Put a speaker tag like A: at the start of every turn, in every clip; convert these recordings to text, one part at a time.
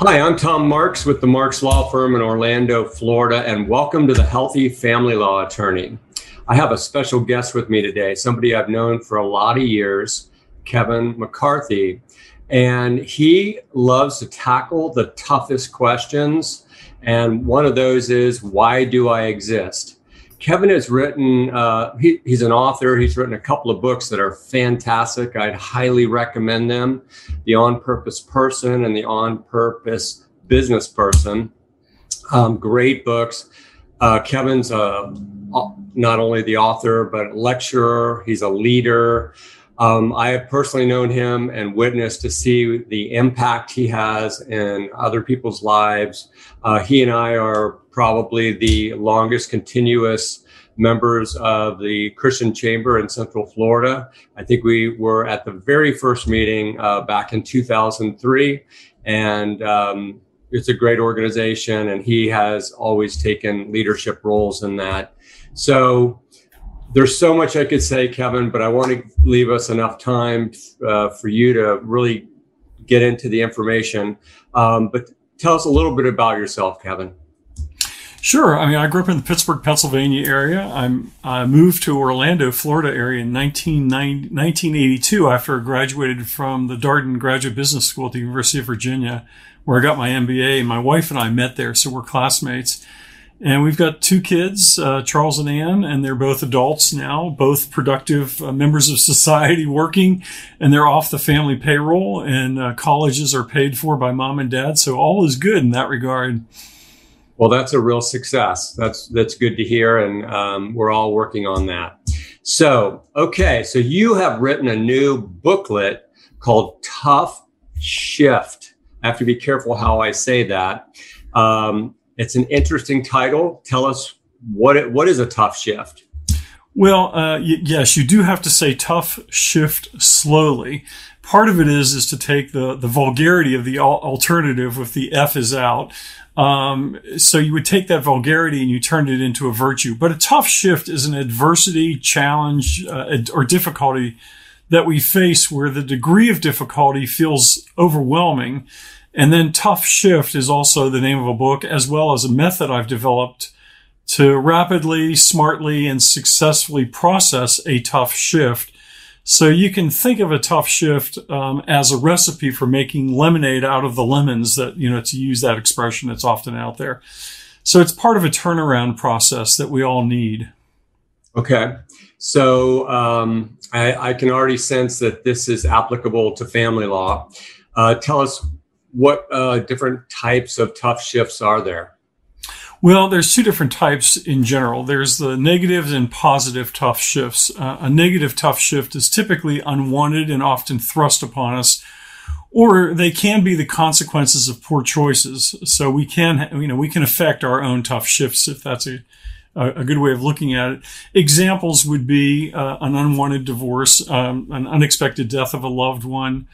A: Hi, I'm Tom Marks with the Marks Law Firm in Orlando, Florida, and welcome to the Healthy Family Law Attorney. I have a special guest with me today, somebody I've known for a lot of years, Kevin McCarthy. And he loves to tackle the toughest questions. And one of those is, why do I exist? Kevin has written, uh, he, he's an author. He's written a couple of books that are fantastic. I'd highly recommend them The On Purpose Person and The On Purpose Business Person. Um, great books. Uh, Kevin's uh, not only the author, but lecturer, he's a leader. Um, I have personally known him and witnessed to see the impact he has in other people's lives. Uh, he and I are probably the longest continuous members of the Christian Chamber in Central Florida. I think we were at the very first meeting uh, back in 2003, and um, it's a great organization, and he has always taken leadership roles in that. So there's so much I could say, Kevin, but I want to leave us enough time uh, for you to really get into the information. Um, but tell us a little bit about yourself, Kevin.
B: Sure. I mean, I grew up in the Pittsburgh, Pennsylvania area. I'm, I moved to Orlando, Florida area in 1982 after I graduated from the Darden Graduate Business School at the University of Virginia, where I got my MBA. My wife and I met there, so we're classmates. And we've got two kids, uh, Charles and Anne, and they're both adults now, both productive uh, members of society working, and they're off the family payroll, and uh, colleges are paid for by mom and dad. So all is good in that regard.
A: Well, that's a real success. That's that's good to hear, and um, we're all working on that. So, okay, so you have written a new booklet called Tough Shift. I have to be careful how I say that. Um, it's an interesting title. Tell us what it, what is a tough shift.
B: Well, uh, y- yes, you do have to say tough shift slowly. Part of it is is to take the the vulgarity of the alternative if the F is out. Um, so you would take that vulgarity and you turn it into a virtue. But a tough shift is an adversity, challenge, uh, or difficulty that we face where the degree of difficulty feels overwhelming and then Tough Shift is also the name of a book, as well as a method I've developed to rapidly, smartly, and successfully process a tough shift. So you can think of a tough shift um, as a recipe for making lemonade out of the lemons that, you know, to use that expression that's often out there. So it's part of a turnaround process that we all need.
A: Okay. So um, I, I, can already sense that this is applicable to family law. Uh, tell us what uh, different types of tough shifts are there?
B: Well, there's two different types in general. There's the negative and positive tough shifts. Uh, a negative tough shift is typically unwanted and often thrust upon us, or they can be the consequences of poor choices. So we can, you know, we can affect our own tough shifts if that's a a good way of looking at it. Examples would be uh, an unwanted divorce, um, an unexpected death of a loved one,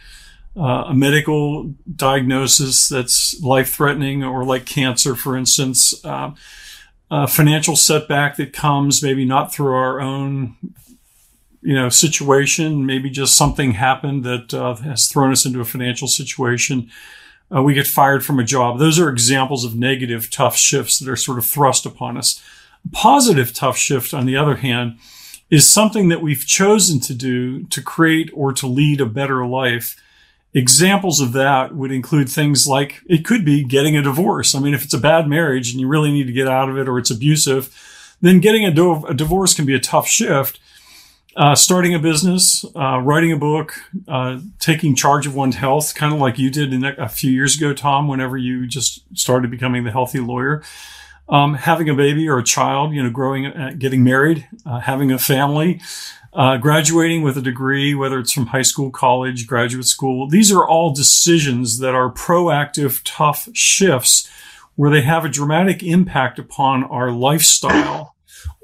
B: uh, a medical diagnosis that's life threatening or like cancer, for instance, uh, a financial setback that comes maybe not through our own you know situation maybe just something happened that uh, has thrown us into a financial situation uh, we get fired from a job. Those are examples of negative tough shifts that are sort of thrust upon us. Positive tough shift on the other hand is something that we've chosen to do to create or to lead a better life Examples of that would include things like it could be getting a divorce. I mean, if it's a bad marriage and you really need to get out of it or it's abusive, then getting a, do- a divorce can be a tough shift. Uh, starting a business, uh, writing a book, uh, taking charge of one's health, kind of like you did a few years ago, Tom, whenever you just started becoming the healthy lawyer. Um, having a baby or a child, you know, growing, uh, getting married, uh, having a family, uh, graduating with a degree, whether it's from high school, college, graduate school, these are all decisions that are proactive, tough shifts where they have a dramatic impact upon our lifestyle.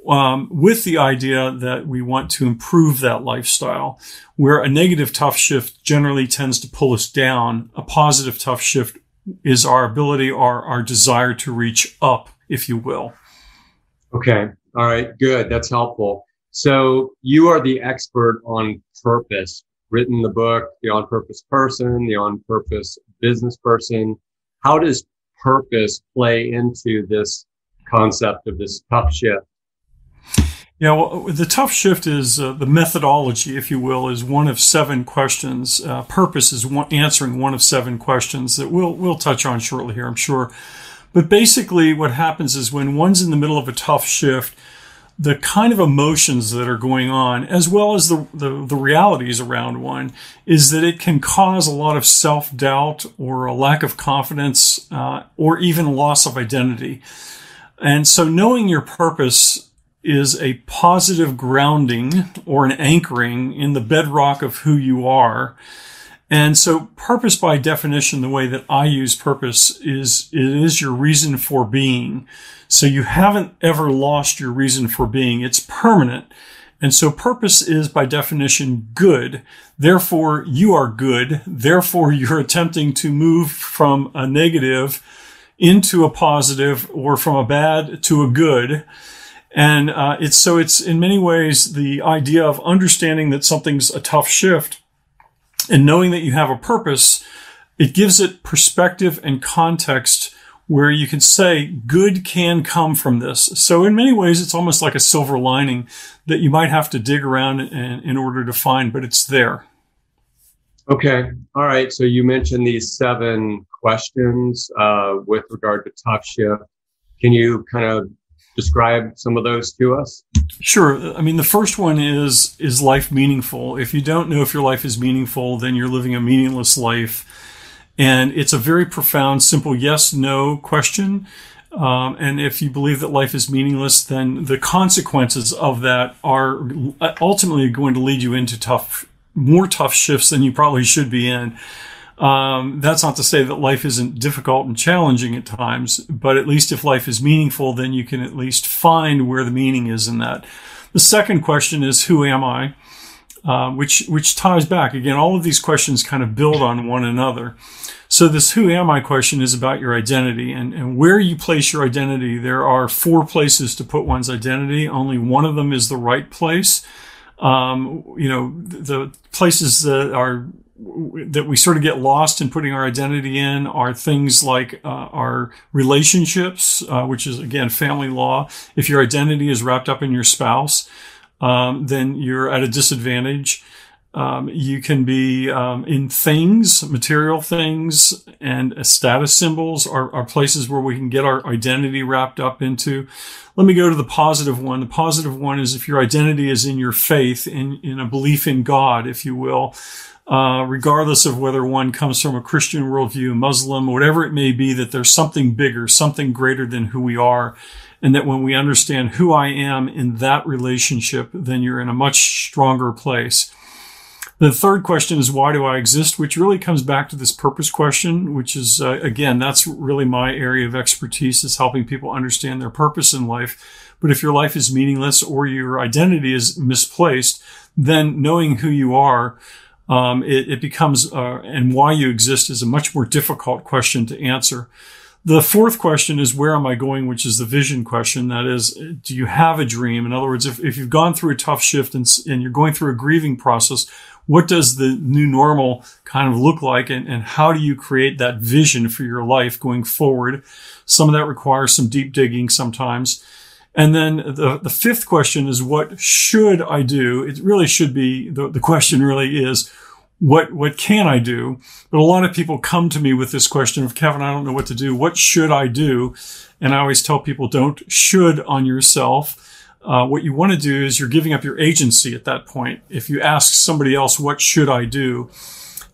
B: Um, with the idea that we want to improve that lifestyle, where a negative tough shift generally tends to pull us down, a positive tough shift is our ability or our desire to reach up, if you will.
A: Okay. All right. Good. That's helpful. So you are the expert on purpose, written the book, The On Purpose Person, The On Purpose Business Person. how does purpose play into this concept of this tough shift?
B: Yeah, well, the tough shift is uh, the methodology, if you will, is one of seven questions. Uh, purpose is one, answering one of seven questions that we'll we'll touch on shortly here, I'm sure. But basically, what happens is when one's in the middle of a tough shift, the kind of emotions that are going on, as well as the, the, the realities around one, is that it can cause a lot of self doubt or a lack of confidence uh, or even loss of identity. And so, knowing your purpose is a positive grounding or an anchoring in the bedrock of who you are. And so purpose by definition, the way that I use purpose is it is your reason for being. So you haven't ever lost your reason for being. It's permanent. And so purpose is by definition good. Therefore you are good. Therefore you're attempting to move from a negative into a positive or from a bad to a good. And uh, it's so it's in many ways the idea of understanding that something's a tough shift and knowing that you have a purpose. It gives it perspective and context where you can say good can come from this. So in many ways, it's almost like a silver lining that you might have to dig around in, in order to find, but it's there.
A: Okay. All right. So you mentioned these seven questions uh, with regard to tough shift. Can you kind of describe some of those to us?
B: Sure. I mean, the first one is is life meaningful? If you don't know if your life is meaningful, then you're living a meaningless life. And it's a very profound, simple yes, no question. Um, and if you believe that life is meaningless, then the consequences of that are ultimately going to lead you into tough, more tough shifts than you probably should be in. Um, that's not to say that life isn't difficult and challenging at times, but at least if life is meaningful, then you can at least find where the meaning is in that. The second question is, who am I? Uh, which which ties back again. All of these questions kind of build on one another. So this "Who am I?" question is about your identity and and where you place your identity. There are four places to put one's identity. Only one of them is the right place. Um, you know, the places that are that we sort of get lost in putting our identity in are things like uh, our relationships, uh, which is again family law. If your identity is wrapped up in your spouse, um, then you're at a disadvantage. Um, you can be um, in things, material things, and status symbols are, are places where we can get our identity wrapped up into. Let me go to the positive one. The positive one is if your identity is in your faith, in, in a belief in God, if you will uh, regardless of whether one comes from a Christian worldview, Muslim, whatever it may be, that there's something bigger, something greater than who we are. And that when we understand who I am in that relationship, then you're in a much stronger place. The third question is, why do I exist? Which really comes back to this purpose question, which is, uh, again, that's really my area of expertise is helping people understand their purpose in life. But if your life is meaningless or your identity is misplaced, then knowing who you are um, it, it, becomes uh, and why you exist is a much more difficult question to answer. The fourth question is where am I going, which is the vision question. That is, do you have a dream? In other words, if, if you've gone through a tough shift and, and you're going through a grieving process, what does the new normal kind of look like and, and how do you create that vision for your life going forward? Some of that requires some deep digging sometimes. And then the, the fifth question is, what should I do? It really should be, the, the question really is, what, what can I do? But a lot of people come to me with this question of, Kevin, I don't know what to do. What should I do? And I always tell people, don't should on yourself. Uh, what you want to do is you're giving up your agency at that point. If you ask somebody else, what should I do?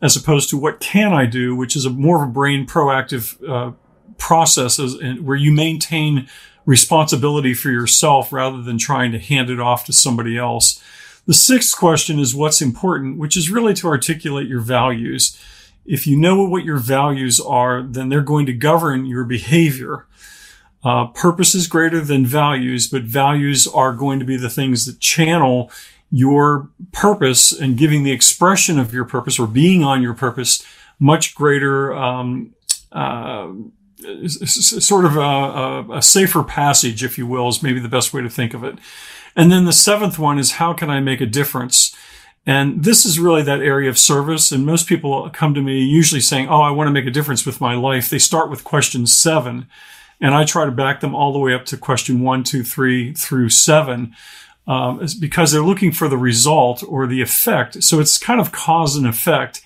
B: As opposed to what can I do, which is a more of a brain proactive, uh, process where you maintain responsibility for yourself rather than trying to hand it off to somebody else. The sixth question is what's important, which is really to articulate your values. If you know what your values are, then they're going to govern your behavior. Uh, purpose is greater than values, but values are going to be the things that channel your purpose and giving the expression of your purpose or being on your purpose much greater um, uh, sort of a, a, safer passage, if you will, is maybe the best way to think of it. And then the seventh one is how can I make a difference? And this is really that area of service. And most people come to me usually saying, Oh, I want to make a difference with my life. They start with question seven. And I try to back them all the way up to question one, two, three through seven. Um, because they're looking for the result or the effect. So it's kind of cause and effect.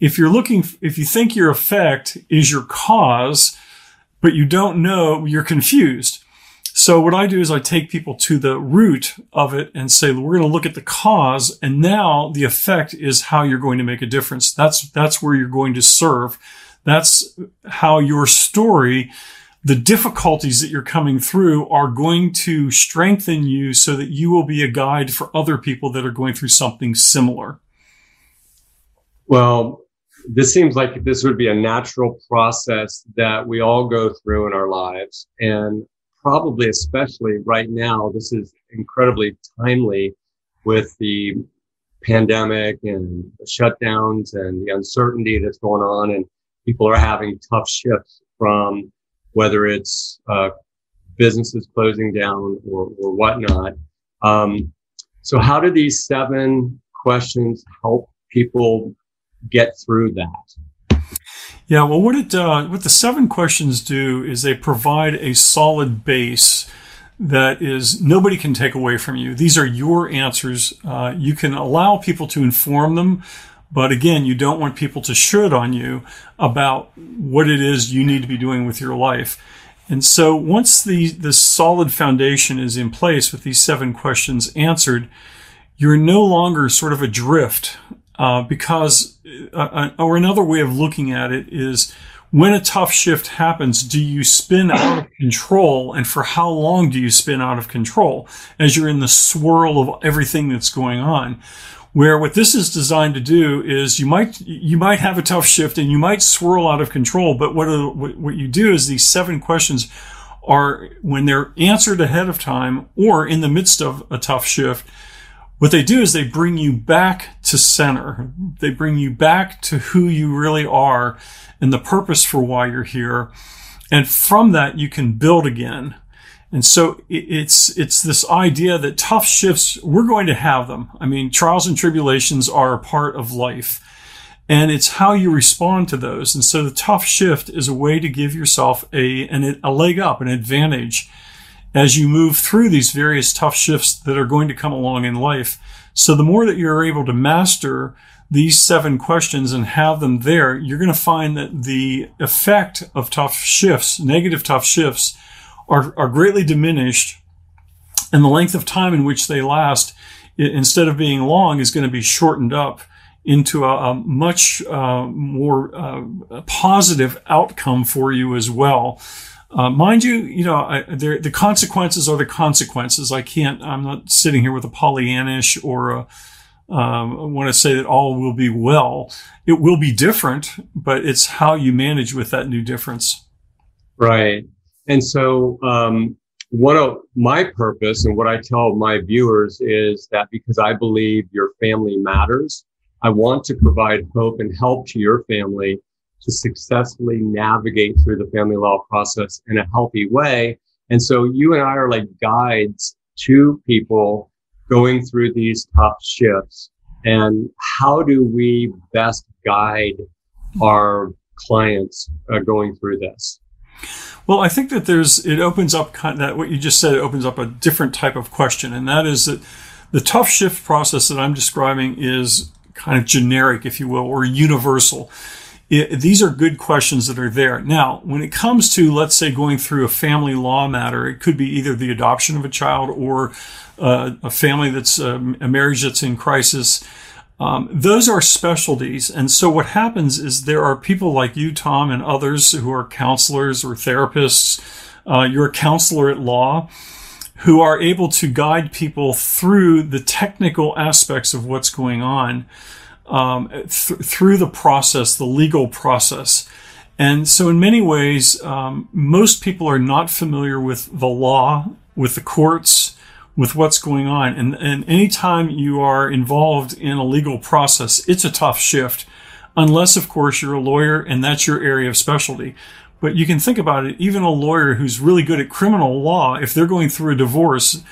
B: If you're looking, if you think your effect is your cause, but you don't know, you're confused. So what I do is I take people to the root of it and say, we're going to look at the cause. And now the effect is how you're going to make a difference. That's, that's where you're going to serve. That's how your story, the difficulties that you're coming through are going to strengthen you so that you will be a guide for other people that are going through something similar.
A: Well, this seems like this would be a natural process that we all go through in our lives. And probably especially right now, this is incredibly timely with the pandemic and the shutdowns and the uncertainty that's going on. And people are having tough shifts from whether it's uh, businesses closing down or, or whatnot. Um, so, how do these seven questions help people get through that?
B: Yeah, well, what it uh, what the seven questions do is they provide a solid base that is nobody can take away from you. These are your answers. Uh, you can allow people to inform them, but again, you don't want people to should on you about what it is you need to be doing with your life. And so once the the solid foundation is in place with these seven questions answered, you're no longer sort of adrift uh, because, uh, uh, or another way of looking at it is when a tough shift happens, do you spin out of control? And for how long do you spin out of control as you're in the swirl of everything that's going on? Where what this is designed to do is you might, you might have a tough shift and you might swirl out of control. But what, are, what you do is these seven questions are when they're answered ahead of time or in the midst of a tough shift, what they do is they bring you back to center. They bring you back to who you really are and the purpose for why you're here. And from that, you can build again. And so it's, it's this idea that tough shifts, we're going to have them. I mean, trials and tribulations are a part of life and it's how you respond to those. And so the tough shift is a way to give yourself a, an, a leg up, an advantage as you move through these various tough shifts that are going to come along in life. So the more that you're able to master these seven questions and have them there, you're going to find that the effect of tough shifts, negative tough shifts, are, are greatly diminished. And the length of time in which they last, instead of being long, is going to be shortened up into a, a much uh, more uh, positive outcome for you as well. Uh, mind you, you know, I, the consequences are the consequences. I can't, I'm not sitting here with a Pollyannish or a, um, I want to say that all will be well. It will be different, but it's how you manage with that new difference.
A: Right. And so, um, one of my purpose and what I tell my viewers is that because I believe your family matters, I want to provide hope and help to your family to successfully navigate through the family law process in a healthy way. And so you and I are like guides to people going through these tough shifts. And how do we best guide our clients uh, going through this?
B: Well, I think that there's, it opens up kind of that what you just said, it opens up a different type of question. And that is that the tough shift process that I'm describing is kind of generic, if you will, or universal it, these are good questions that are there. Now, when it comes to, let's say, going through a family law matter, it could be either the adoption of a child or uh, a family that's um, a marriage that's in crisis. Um, those are specialties. And so what happens is there are people like you, Tom, and others who are counselors or therapists. Uh, you're a counselor at law who are able to guide people through the technical aspects of what's going on um, th- through the process, the legal process. And so, in many ways, um, most people are not familiar with the law, with the courts, with what's going on. And, and anytime you are involved in a legal process, it's a tough shift, unless, of course, you're a lawyer and that's your area of specialty. But you can think about it, even a lawyer who's really good at criminal law, if they're going through a divorce,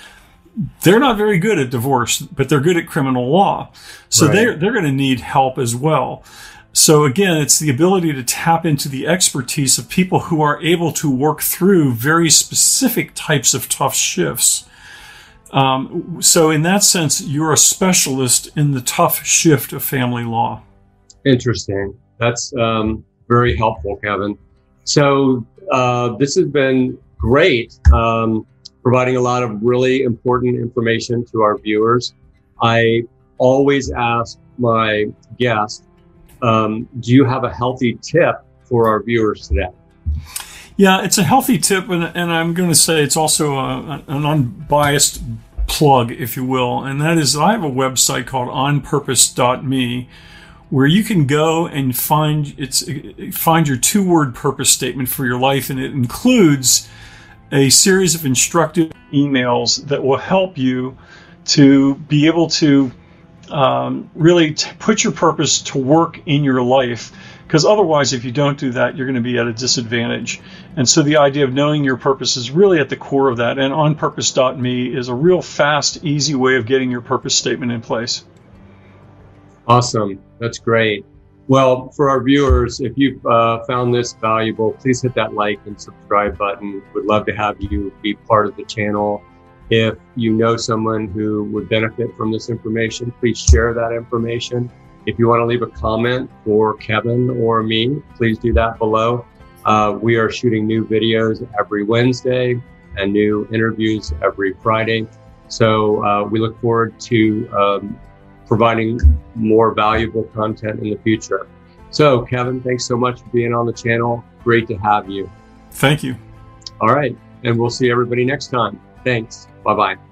B: they're not very good at divorce, but they're good at criminal law. So right. they're, they're going to need help as well. So again, it's the ability to tap into the expertise of people who are able to work through very specific types of tough shifts. Um, so in that sense, you're a specialist in the tough shift of family law.
A: Interesting. That's um, very helpful, Kevin. So uh, this has been great, um, providing a lot of really important information to our viewers. I always ask my guests, um, do you have a healthy tip for our viewers today?
B: Yeah, it's a healthy tip, and, and I'm going to say it's also a, an unbiased plug, if you will, and that is I have a website called onpurpose.me where you can go and find it's find your two word purpose statement for your life and it includes a series of instructive emails that will help you to be able to um, really t- put your purpose to work in your life because otherwise if you don't do that you're going to be at a disadvantage and so the idea of knowing your purpose is really at the core of that and onpurpose.me is a real fast easy way of getting your purpose statement in place
A: Awesome. That's great. Well, for our viewers, if you've uh, found this valuable, please hit that like and subscribe button. We'd love to have you be part of the channel. If you know someone who would benefit from this information, please share that information. If you want to leave a comment for Kevin or me, please do that below. Uh, we are shooting new videos every Wednesday and new interviews every Friday. So uh, we look forward to um, providing more valuable content in the future. So, Kevin, thanks so much for being on the channel. Great to have you.
B: Thank you.
A: All right. And we'll see everybody next time. Thanks. Bye bye.